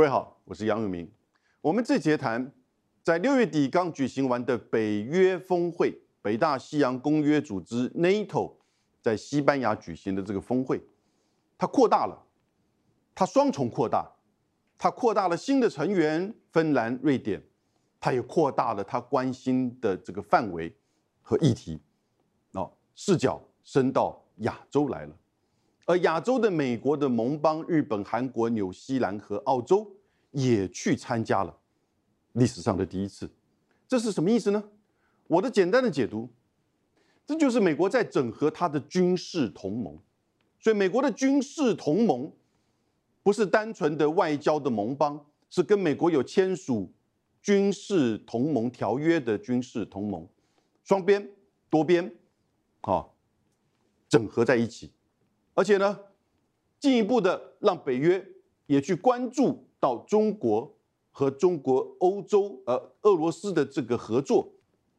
各位好，我是杨永明。我们这节谈，在六月底刚举行完的北约峰会，北大西洋公约组织 NATO 在西班牙举行的这个峰会，它扩大了，它双重扩大，它扩大了新的成员芬兰、瑞典，它也扩大了它关心的这个范围和议题，哦，视角伸到亚洲来了。而亚洲的美国的盟邦日本、韩国、纽西兰和澳洲也去参加了，历史上的第一次，这是什么意思呢？我的简单的解读，这就是美国在整合它的军事同盟。所以，美国的军事同盟不是单纯的外交的盟邦，是跟美国有签署军事同盟条约的军事同盟，双边、多边，啊，整合在一起。而且呢，进一步的让北约也去关注到中国和中国、欧洲、呃俄罗斯的这个合作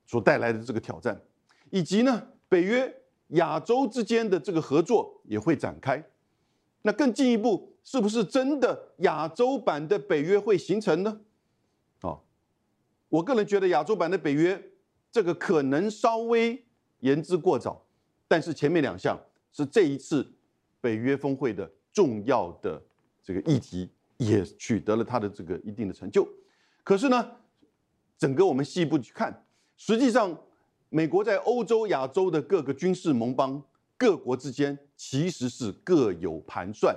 所带来的这个挑战，以及呢，北约亚洲之间的这个合作也会展开。那更进一步，是不是真的亚洲版的北约会形成呢？啊，我个人觉得亚洲版的北约这个可能稍微言之过早，但是前面两项是这一次。北约峰会的重要的这个议题也取得了他的这个一定的成就，可是呢，整个我们细部去看，实际上美国在欧洲、亚洲的各个军事盟邦各国之间其实是各有盘算，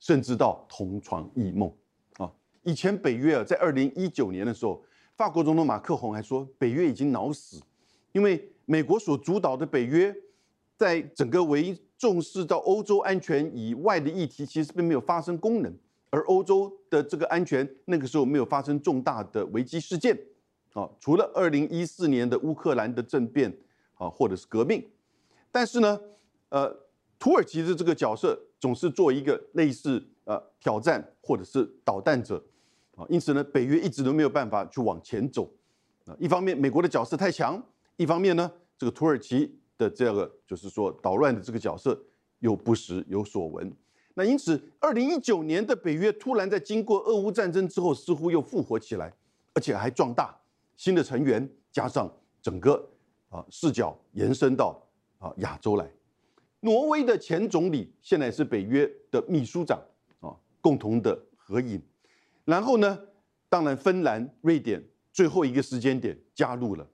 甚至到同床异梦啊。以前北约啊，在二零一九年的时候，法国总统马克龙还说北约已经脑死，因为美国所主导的北约在整个唯一重视到欧洲安全以外的议题，其实并没有发生功能，而欧洲的这个安全那个时候没有发生重大的危机事件，啊，除了二零一四年的乌克兰的政变啊，或者是革命，但是呢，呃，土耳其的这个角色总是做一个类似呃挑战或者是导弹者，啊，因此呢，北约一直都没有办法去往前走，啊，一方面美国的角色太强，一方面呢，这个土耳其。的这个就是说捣乱的这个角色又不时有所闻，那因此，二零一九年的北约突然在经过俄乌战争之后，似乎又复活起来，而且还壮大新的成员，加上整个啊视角延伸到啊亚洲来。挪威的前总理现在是北约的秘书长啊，共同的合影。然后呢，当然芬兰、瑞典最后一个时间点加入了。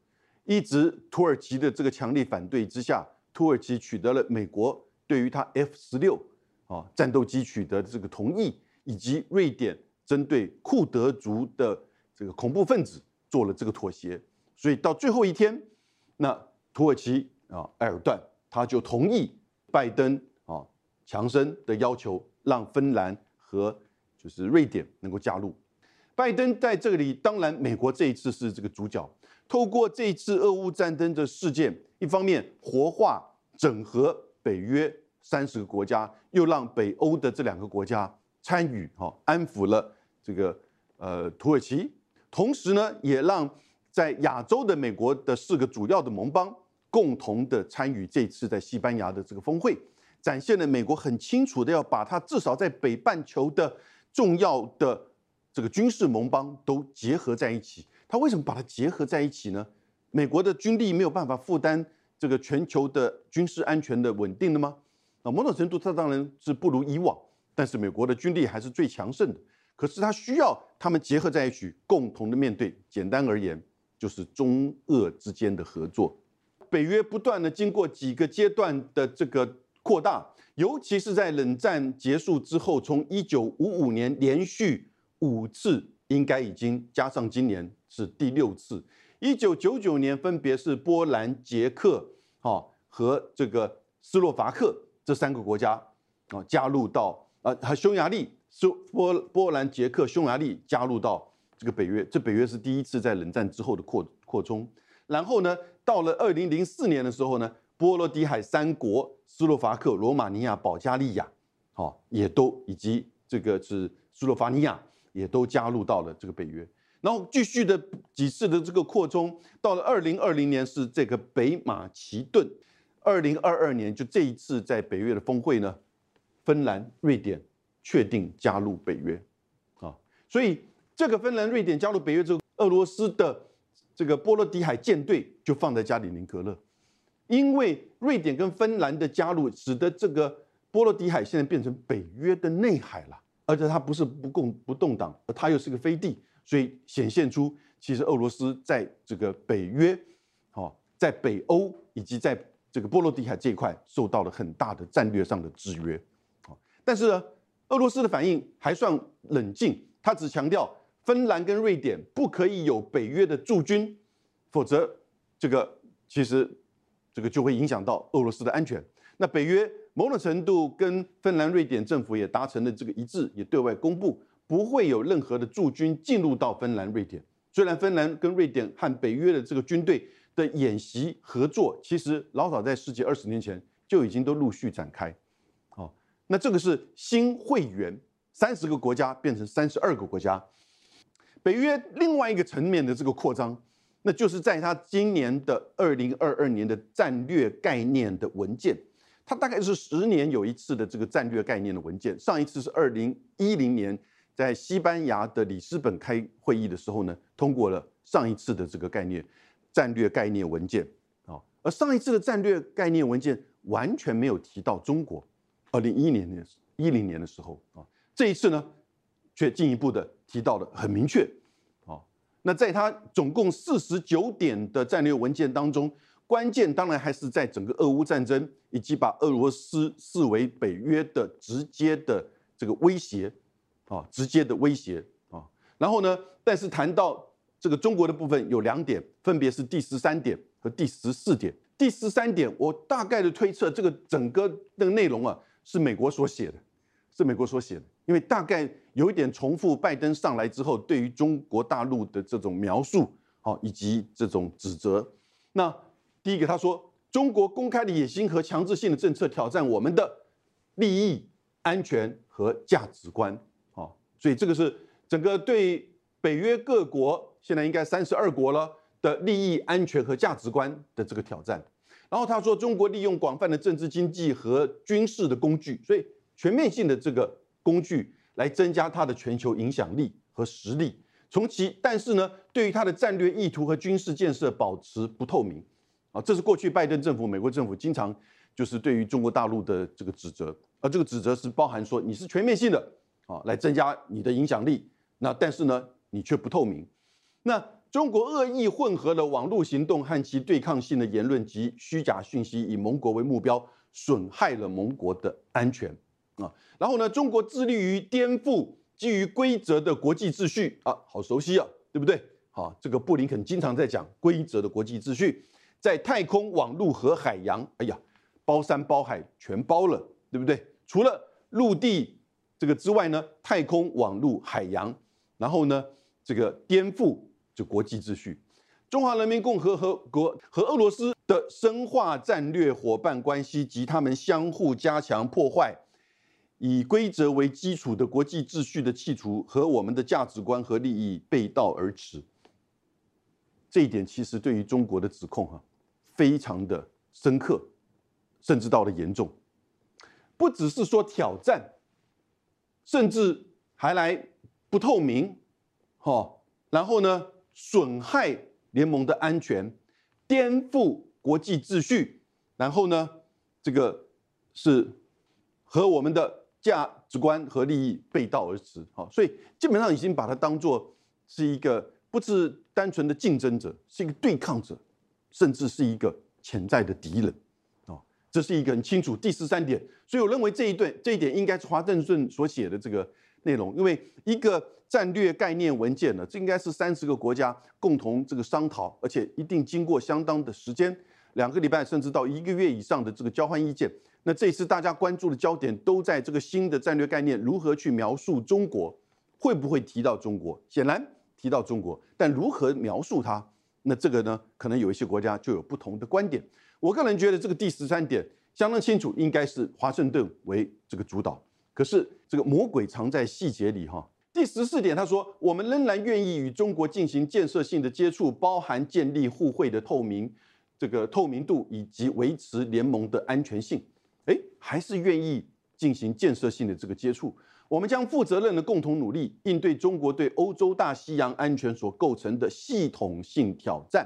一直土耳其的这个强烈反对之下，土耳其取得了美国对于它 F 十六啊战斗机取得这个同意，以及瑞典针对库德族的这个恐怖分子做了这个妥协，所以到最后一天，那土耳其啊埃尔段他就同意拜登啊强生的要求，让芬兰和就是瑞典能够加入。拜登在这里，当然美国这一次是这个主角。透过这一次俄乌战争的事件，一方面活化整合北约三十个国家，又让北欧的这两个国家参与，哈，安抚了这个呃土耳其，同时呢，也让在亚洲的美国的四个主要的盟邦共同的参与这次在西班牙的这个峰会，展现了美国很清楚的要把它至少在北半球的重要的这个军事盟邦都结合在一起。他为什么把它结合在一起呢？美国的军力没有办法负担这个全球的军事安全的稳定的吗？啊，某种程度它当然是不如以往，但是美国的军力还是最强盛的。可是它需要他们结合在一起，共同的面对。简单而言，就是中俄之间的合作。北约不断的经过几个阶段的这个扩大，尤其是在冷战结束之后，从一九五五年连续五次。应该已经加上今年是第六次。一九九九年分别是波兰、捷克、哈和这个斯洛伐克这三个国家啊加入到啊，和匈牙利、苏波波兰、捷克、匈牙利加入到这个北约。这北约是第一次在冷战之后的扩扩充。然后呢，到了二零零四年的时候呢，波罗的海三国斯洛伐克、罗马尼亚、保加利亚，好也都以及这个是斯洛伐尼亚。也都加入到了这个北约，然后继续的几次的这个扩充，到了二零二零年是这个北马其顿，二零二二年就这一次在北约的峰会呢，芬兰、瑞典确定加入北约，啊，所以这个芬兰、瑞典加入北约之后，俄罗斯的这个波罗的海舰队就放在加里宁格勒，因为瑞典跟芬兰的加入，使得这个波罗的海现在变成北约的内海了，而且它不是不共不动荡，而它又是个飞地，所以显现出其实俄罗斯在这个北约，哦，在北欧以及在这个波罗的海这一块受到了很大的战略上的制约，啊，但是呢，俄罗斯的反应还算冷静，他只强调芬兰跟瑞典不可以有北约的驻军，否则这个其实这个就会影响到俄罗斯的安全。那北约某种程度跟芬兰、瑞典政府也达成了这个一致，也对外公布不会有任何的驻军进入到芬兰、瑞典。虽然芬兰跟瑞典和北约的这个军队。的演习合作，其实老早在十几二十年前就已经都陆续展开。好，那这个是新会员，三十个国家变成三十二个国家。北约另外一个层面的这个扩张，那就是在他今年的二零二二年的战略概念的文件，它大概是十年有一次的这个战略概念的文件。上一次是二零一零年在西班牙的里斯本开会议的时候呢，通过了上一次的这个概念。战略概念文件啊，而上一次的战略概念文件完全没有提到中国。二零一一年一零年的时候啊，这一次呢，却进一步的提到了很明确啊。那在它总共四十九点的战略文件当中，关键当然还是在整个俄乌战争以及把俄罗斯视为北约的直接的这个威胁啊，直接的威胁啊。然后呢，但是谈到。这个中国的部分有两点，分别是第十三点和第十四点。第十三点，我大概的推测，这个整个那个内容啊，是美国所写的，是美国所写的，因为大概有一点重复拜登上来之后对于中国大陆的这种描述，好以及这种指责。那第一个，他说中国公开的野心和强制性的政策挑战我们的利益、安全和价值观，好，所以这个是整个对北约各国。现在应该三十二国了的利益、安全和价值观的这个挑战。然后他说，中国利用广泛的政治、经济和军事的工具，所以全面性的这个工具来增加它的全球影响力和实力。从其，但是呢，对于它的战略意图和军事建设保持不透明。啊，这是过去拜登政府、美国政府经常就是对于中国大陆的这个指责。而这个指责是包含说你是全面性的啊，来增加你的影响力。那但是呢，你却不透明。那中国恶意混合了网络行动和其对抗性的言论及虚假讯息，以盟国为目标，损害了盟国的安全啊。然后呢，中国致力于颠覆基于规则的国际秩序啊，好熟悉啊，对不对？好，这个布林肯经常在讲规则的国际秩序，在太空、网络和海洋，哎呀，包山包海全包了，对不对？除了陆地这个之外呢，太空、网络、海洋，然后呢，这个颠覆。就国际秩序，中华人民共和国和俄罗斯的深化战略伙伴关系及他们相互加强破坏以规则为基础的国际秩序的企图，和我们的价值观和利益背道而驰。这一点其实对于中国的指控哈，非常的深刻，甚至到了严重，不只是说挑战，甚至还来不透明，哈，然后呢？损害联盟的安全，颠覆国际秩序，然后呢，这个是和我们的价值观和利益背道而驰。好，所以基本上已经把它当做是一个不是单纯的竞争者，是一个对抗者，甚至是一个潜在的敌人。哦，这是一个很清楚第十三点。所以我认为这一段这一点应该是华盛顿所写的这个内容，因为一个。战略概念文件呢？这应该是三十个国家共同这个商讨，而且一定经过相当的时间，两个礼拜甚至到一个月以上的这个交换意见。那这次大家关注的焦点都在这个新的战略概念如何去描述中国，会不会提到中国？显然提到中国，但如何描述它？那这个呢，可能有一些国家就有不同的观点。我个人觉得这个第十三点相当清楚，应该是华盛顿为这个主导。可是这个魔鬼藏在细节里，哈。第十四点，他说：“我们仍然愿意与中国进行建设性的接触，包含建立互惠的透明，这个透明度以及维持联盟的安全性。哎，还是愿意进行建设性的这个接触，我们将负责任的共同努力，应对中国对欧洲大西洋安全所构成的系统性挑战，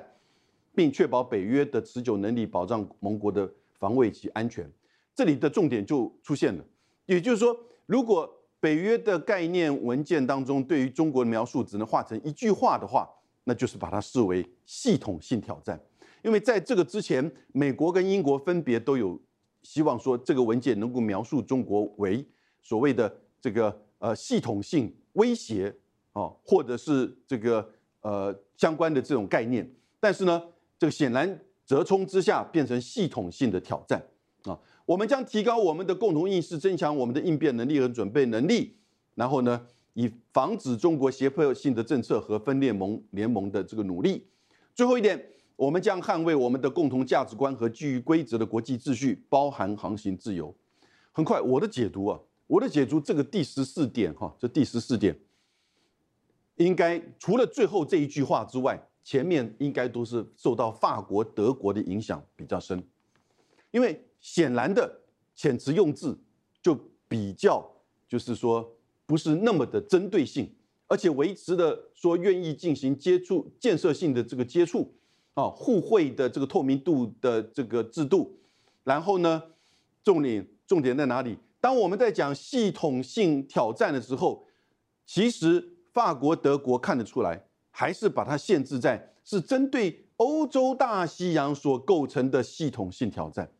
并确保北约的持久能力，保障盟国的防卫及安全。这里的重点就出现了，也就是说，如果北约的概念文件当中对于中国的描述只能画成一句话的话，那就是把它视为系统性挑战。因为在这个之前，美国跟英国分别都有希望说这个文件能够描述中国为所谓的这个呃系统性威胁啊，或者是这个呃相关的这种概念。但是呢，这个显然折冲之下变成系统性的挑战啊。我们将提高我们的共同意识，增强我们的应变能力和准备能力，然后呢，以防止中国胁迫性的政策和分裂盟联盟的这个努力。最后一点，我们将捍卫我们的共同价值观和基于规则的国际秩序，包含航行自由。很快，我的解读啊，我的解读这个第十四点哈，这第十四点应该除了最后这一句话之外，前面应该都是受到法国、德国的影响比较深，因为。显然的遣词用字就比较，就是说不是那么的针对性，而且维持的说愿意进行接触建设性的这个接触啊，互惠的这个透明度的这个制度。然后呢，重点重点在哪里？当我们在讲系统性挑战的时候，其实法国、德国看得出来，还是把它限制在是针对欧洲大西洋所构成的系统性挑战。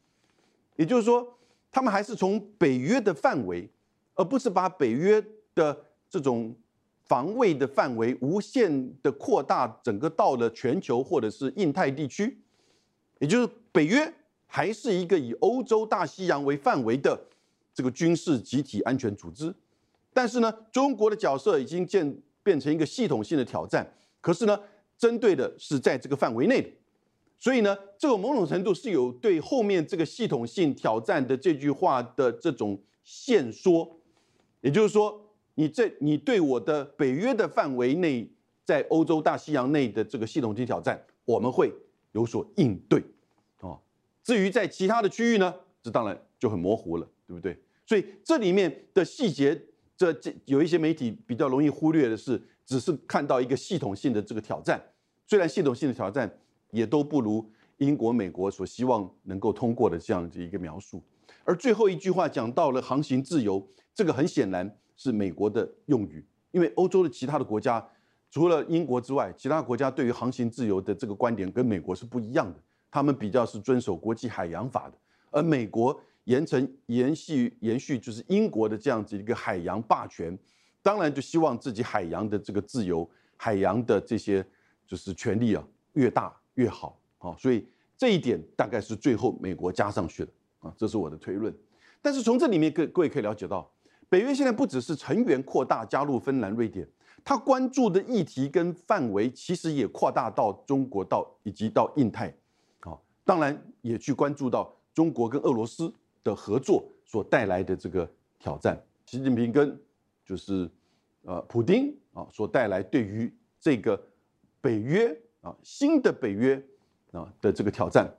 也就是说，他们还是从北约的范围，而不是把北约的这种防卫的范围无限的扩大，整个到了全球或者是印太地区。也就是北约还是一个以欧洲大西洋为范围的这个军事集体安全组织。但是呢，中国的角色已经变变成一个系统性的挑战。可是呢，针对的是在这个范围内的。所以呢，这个某种程度是有对后面这个系统性挑战的这句话的这种限缩，也就是说，你这你对我的北约的范围内，在欧洲大西洋内的这个系统性挑战，我们会有所应对，哦。至于在其他的区域呢，这当然就很模糊了，对不对？所以这里面的细节，这这有一些媒体比较容易忽略的是，只是看到一个系统性的这个挑战，虽然系统性的挑战。也都不如英国、美国所希望能够通过的这样的一个描述。而最后一句话讲到了航行自由，这个很显然是美国的用语，因为欧洲的其他的国家，除了英国之外，其他国家对于航行自由的这个观点跟美国是不一样的。他们比较是遵守国际海洋法的，而美国延承延续延续就是英国的这样子一个海洋霸权，当然就希望自己海洋的这个自由、海洋的这些就是权利啊越大。越好啊，所以这一点大概是最后美国加上去的啊，这是我的推论。但是从这里面各各位可以了解到，北约现在不只是成员扩大加入芬兰、瑞典，他关注的议题跟范围其实也扩大到中国到以及到印太，啊，当然也去关注到中国跟俄罗斯的合作所带来的这个挑战。习近平跟就是呃普京啊所带来对于这个北约。啊，新的北约啊的这个挑战，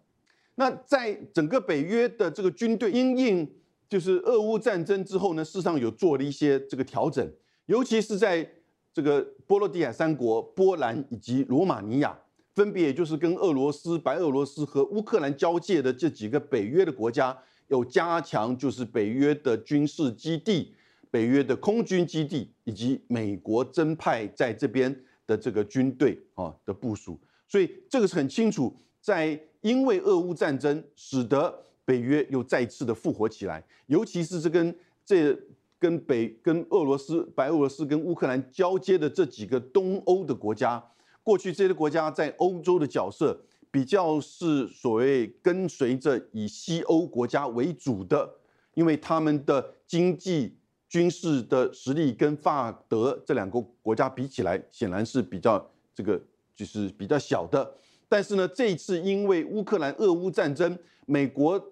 那在整个北约的这个军队因应就是俄乌战争之后呢，事实上有做了一些这个调整，尤其是在这个波罗的海三国波兰以及罗马尼亚，分别也就是跟俄罗斯、白俄罗斯和乌克兰交界的这几个北约的国家，有加强就是北约的军事基地、北约的空军基地以及美国增派在这边。的这个军队啊的部署，所以这个是很清楚，在因为俄乌战争使得北约又再次的复活起来，尤其是这跟这跟北跟俄罗斯、白俄罗斯跟乌克兰交接的这几个东欧的国家，过去这些国家在欧洲的角色比较是所谓跟随着以西欧国家为主的，因为他们的经济。军事的实力跟法德这两个国家比起来，显然是比较这个就是比较小的。但是呢，这一次因为乌克兰俄乌战争，美国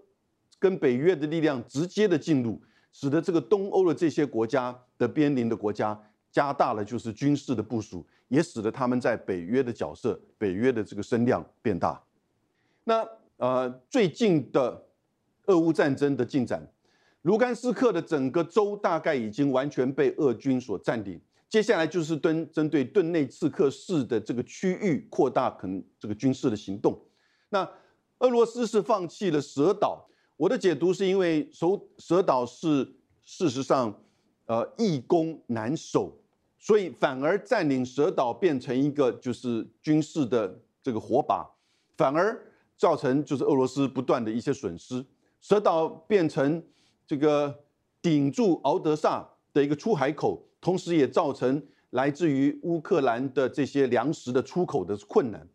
跟北约的力量直接的进入，使得这个东欧的这些国家的边邻的国家加大了就是军事的部署，也使得他们在北约的角色、北约的这个声量变大。那呃，最近的俄乌战争的进展。卢甘斯克的整个州大概已经完全被俄军所占领。接下来就是针针对顿内茨克市的这个区域扩大可能这个军事的行动。那俄罗斯是放弃了蛇岛，我的解读是因为蛇蛇岛是事实上呃易攻难守，所以反而占领蛇岛变成一个就是军事的这个火把，反而造成就是俄罗斯不断的一些损失。蛇岛变成这个顶住敖德萨的一个出海口。同时也造成来自于乌克兰的这些粮食的出口的困难，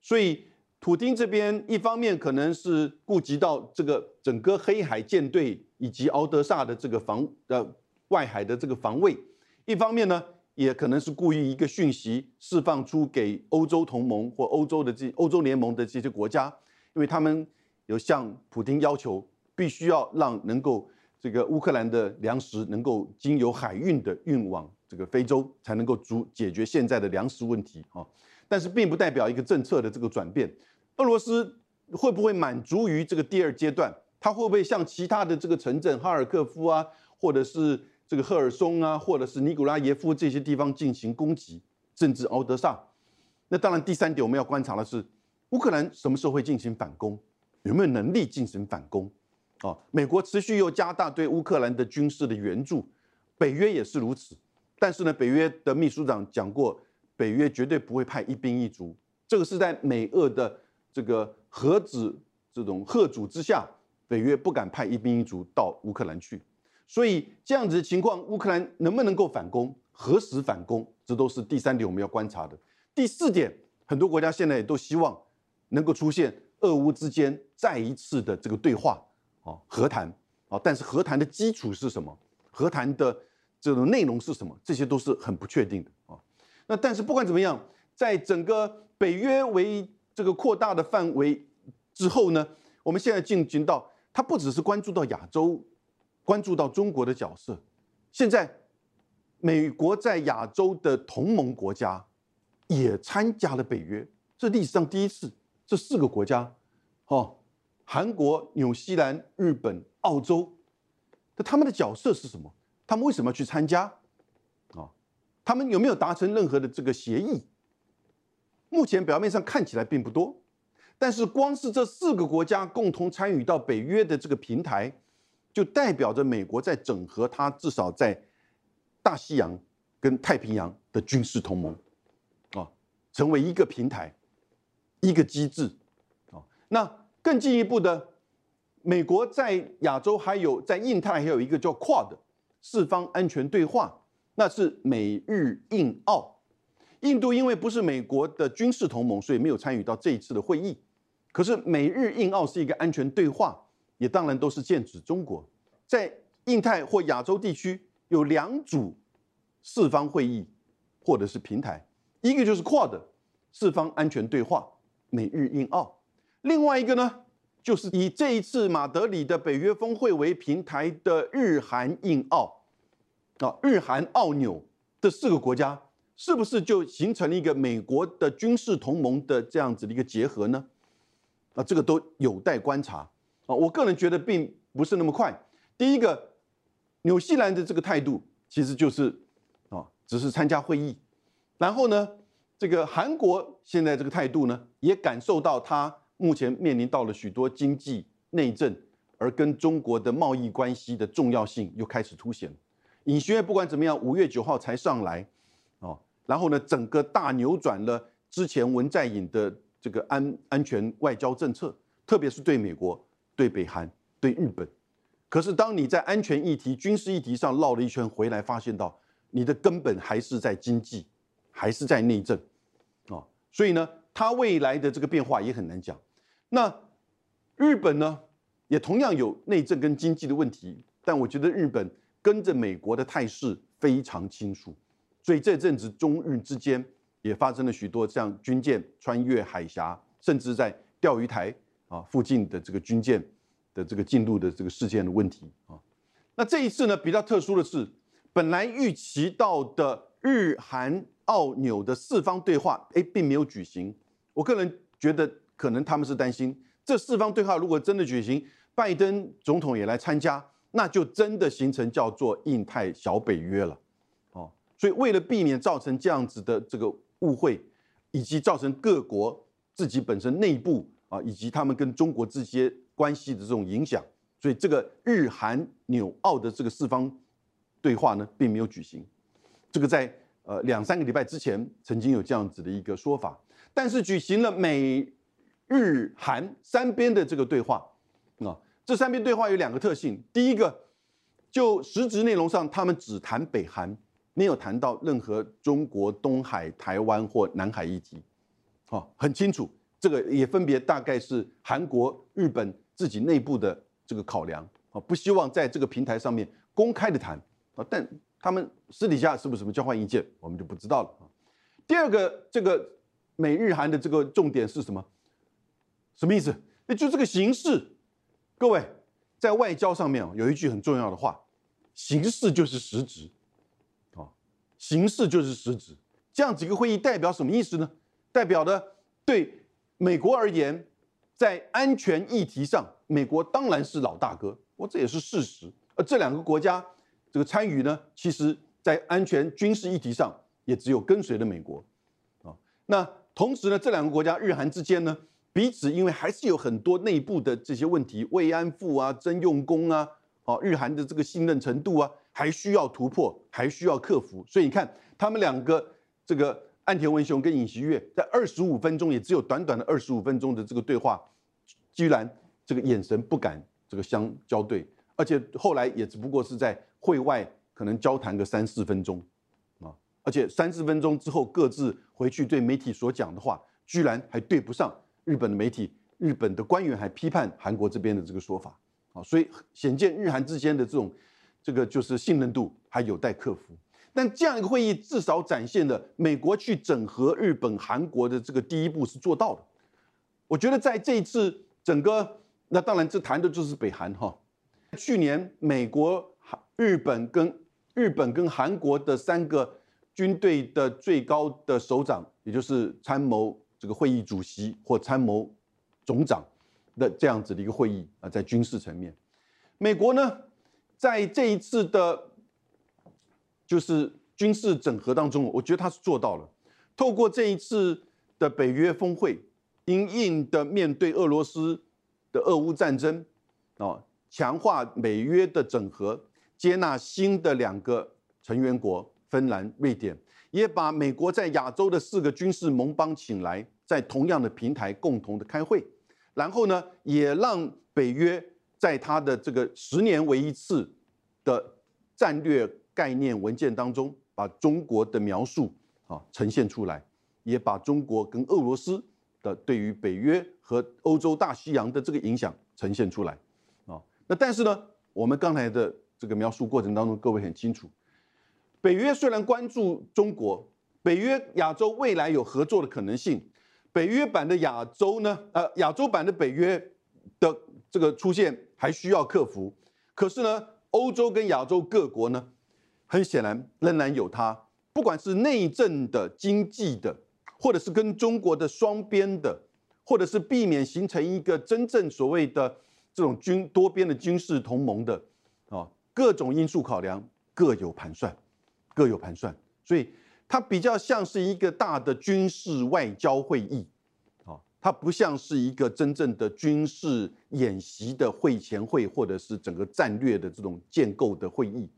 所以普京这边一方面可能是顾及到这个整个黑海舰队以及敖德萨的这个防呃外海的这个防卫，一方面呢也可能是故意一个讯息释放出给欧洲同盟或欧洲的这欧洲联盟的这些国家，因为他们有向普京要求，必须要让能够。这个乌克兰的粮食能够经由海运的运往这个非洲，才能够足解决现在的粮食问题啊。但是并不代表一个政策的这个转变。俄罗斯会不会满足于这个第二阶段？它会不会像其他的这个城镇哈尔科夫啊，或者是这个赫尔松啊，或者是尼古拉耶夫这些地方进行攻击，甚至敖德萨？那当然，第三点我们要观察的是，乌克兰什么时候会进行反攻？有没有能力进行反攻？啊，美国持续又加大对乌克兰的军事的援助，北约也是如此。但是呢，北约的秘书长讲过，北约绝对不会派一兵一卒。这个是在美俄的这个核子这种贺主之下，北约不敢派一兵一卒到乌克兰去。所以这样子的情况，乌克兰能不能够反攻，何时反攻，这都是第三点我们要观察的。第四点，很多国家现在也都希望能够出现俄乌之间再一次的这个对话。哦，和谈啊，但是和谈的基础是什么？和谈的这种内容是什么？这些都是很不确定的啊。那但是不管怎么样，在整个北约为这个扩大的范围之后呢，我们现在进行到，它不只是关注到亚洲，关注到中国的角色。现在美国在亚洲的同盟国家也参加了北约，这历史上第一次。这四个国家，哦。韩国、纽西兰、日本、澳洲，那他们的角色是什么？他们为什么要去参加？啊，他们有没有达成任何的这个协议？目前表面上看起来并不多，但是光是这四个国家共同参与到北约的这个平台，就代表着美国在整合它至少在大西洋跟太平洋的军事同盟，啊，成为一个平台，一个机制，啊，那。更进一步的，美国在亚洲还有在印太还有一个叫 QUAD 四方安全对话，那是美日印澳。印度因为不是美国的军事同盟，所以没有参与到这一次的会议。可是美日印澳是一个安全对话，也当然都是剑指中国。在印太或亚洲地区有两组四方会议或者是平台，一个就是 QUAD 四方安全对话，美日印澳。另外一个呢，就是以这一次马德里的北约峰会为平台的日韩印澳，啊，日韩澳纽这四个国家，是不是就形成了一个美国的军事同盟的这样子的一个结合呢？啊，这个都有待观察啊。我个人觉得并不是那么快。第一个，纽西兰的这个态度其实就是啊，只是参加会议，然后呢，这个韩国现在这个态度呢，也感受到他。目前面临到了许多经济内政，而跟中国的贸易关系的重要性又开始凸显。尹学不管怎么样，五月九号才上来，哦，然后呢，整个大扭转了之前文在寅的这个安安全外交政策，特别是对美国、对北韩、对日本。可是当你在安全议题、军事议题上绕了一圈回来，发现到你的根本还是在经济，还是在内政，啊，所以呢，它未来的这个变化也很难讲。那日本呢，也同样有内政跟经济的问题，但我觉得日本跟着美国的态势非常清楚，所以这阵子中日之间也发生了许多像军舰穿越海峡，甚至在钓鱼台啊附近的这个军舰的这个进入的这个事件的问题啊。那这一次呢，比较特殊的是，本来预期到的日韩澳纽的四方对话，哎，并没有举行。我个人觉得。可能他们是担心这四方对话如果真的举行，拜登总统也来参加，那就真的形成叫做印太小北约了，哦，所以为了避免造成这样子的这个误会，以及造成各国自己本身内部啊，以及他们跟中国这些关系的这种影响，所以这个日韩纽澳的这个四方对话呢，并没有举行。这个在呃两三个礼拜之前曾经有这样子的一个说法，但是举行了美日韩三边的这个对话啊。这三边对话有两个特性，第一个，就实质内容上，他们只谈北韩，没有谈到任何中国东海、台湾或南海议题，哦，很清楚，这个也分别大概是韩国、日本自己内部的这个考量，啊，不希望在这个平台上面公开的谈，啊，但他们私底下是不是什么交换意见，我们就不知道了啊。第二个，这个美日韩的这个重点是什么？什么意思？那就这个形式。各位，在外交上面有一句很重要的话：形式就是实质，啊，形式就是实质。这样几个会议代表什么意思呢？代表的对美国而言，在安全议题上，美国当然是老大哥，我这也是事实。而这两个国家这个参与呢，其实在安全军事议题上，也只有跟随了美国，啊，那同时呢，这两个国家日韩之间呢？彼此因为还是有很多内部的这些问题，慰安妇啊、征用工啊、哦日韩的这个信任程度啊，还需要突破，还需要克服。所以你看，他们两个这个岸田文雄跟尹锡悦在二十五分钟，也只有短短的二十五分钟的这个对话，居然这个眼神不敢这个相交对，而且后来也只不过是在会外可能交谈个三四分钟啊，而且三四分钟之后各自回去对媒体所讲的话，居然还对不上。日本的媒体、日本的官员还批判韩国这边的这个说法，啊，所以显见日韩之间的这种这个就是信任度还有待克服。但这样一个会议至少展现了美国去整合日本、韩国的这个第一步是做到的。我觉得在这一次整个，那当然这谈的就是北韩哈。去年美国、日本跟日本跟韩国的三个军队的最高的首长，也就是参谋。这个会议主席或参谋总长的这样子的一个会议啊，在军事层面，美国呢，在这一次的，就是军事整合当中，我觉得他是做到了。透过这一次的北约峰会，因应的面对俄罗斯的俄乌战争啊，强化美约的整合，接纳新的两个成员国芬兰、瑞典。也把美国在亚洲的四个军事盟邦请来，在同样的平台共同的开会，然后呢，也让北约在他的这个十年为一次的战略概念文件当中，把中国的描述啊呈现出来，也把中国跟俄罗斯的对于北约和欧洲大西洋的这个影响呈现出来啊。那但是呢，我们刚才的这个描述过程当中，各位很清楚。北约虽然关注中国，北约亚洲未来有合作的可能性。北约版的亚洲呢，呃，亚洲版的北约的这个出现还需要克服。可是呢，欧洲跟亚洲各国呢，很显然仍然有它，不管是内政的、经济的，或者是跟中国的双边的，或者是避免形成一个真正所谓的这种军多边的军事同盟的啊，各种因素考量各有盘算。各有盘算，所以它比较像是一个大的军事外交会议，啊，它不像是一个真正的军事演习的会前会，或者是整个战略的这种建构的会议。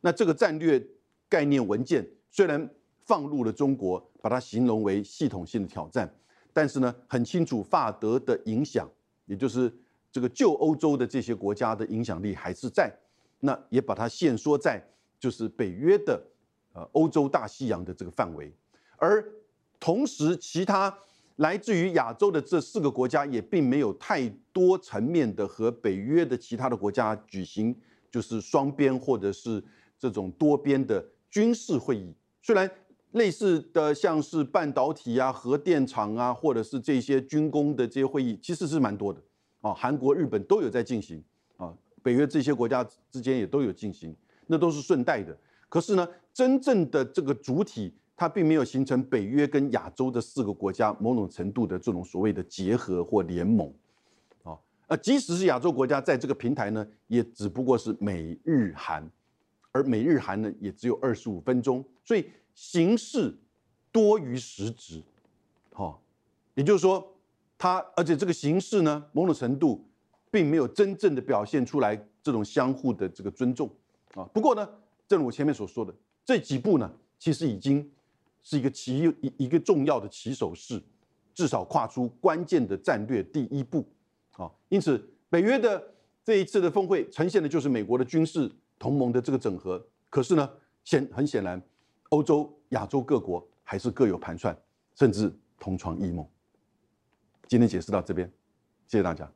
那这个战略概念文件虽然放入了中国，把它形容为系统性的挑战，但是呢，很清楚法德的影响，也就是这个旧欧洲的这些国家的影响力还是在，那也把它限缩在就是北约的。呃，欧洲大西洋的这个范围，而同时，其他来自于亚洲的这四个国家也并没有太多层面的和北约的其他的国家举行，就是双边或者是这种多边的军事会议。虽然类似的像是半导体啊、核电厂啊，或者是这些军工的这些会议，其实是蛮多的啊。韩国、日本都有在进行啊，北约这些国家之间也都有进行，那都是顺带的。可是呢，真正的这个主体，它并没有形成北约跟亚洲的四个国家某种程度的这种所谓的结合或联盟，啊，那即使是亚洲国家在这个平台呢，也只不过是美日韩，而美日韩呢也只有二十五分钟，所以形式多于实质，好，也就是说，它而且这个形式呢，某种程度并没有真正的表现出来这种相互的这个尊重啊。不过呢，正如我前面所说的，这几步呢，其实已经是一个棋一一个重要的起手式，至少跨出关键的战略第一步。啊，因此北约的这一次的峰会呈现的就是美国的军事同盟的这个整合。可是呢，显很显然，欧洲、亚洲各国还是各有盘算，甚至同床异梦。今天解释到这边，谢谢大家。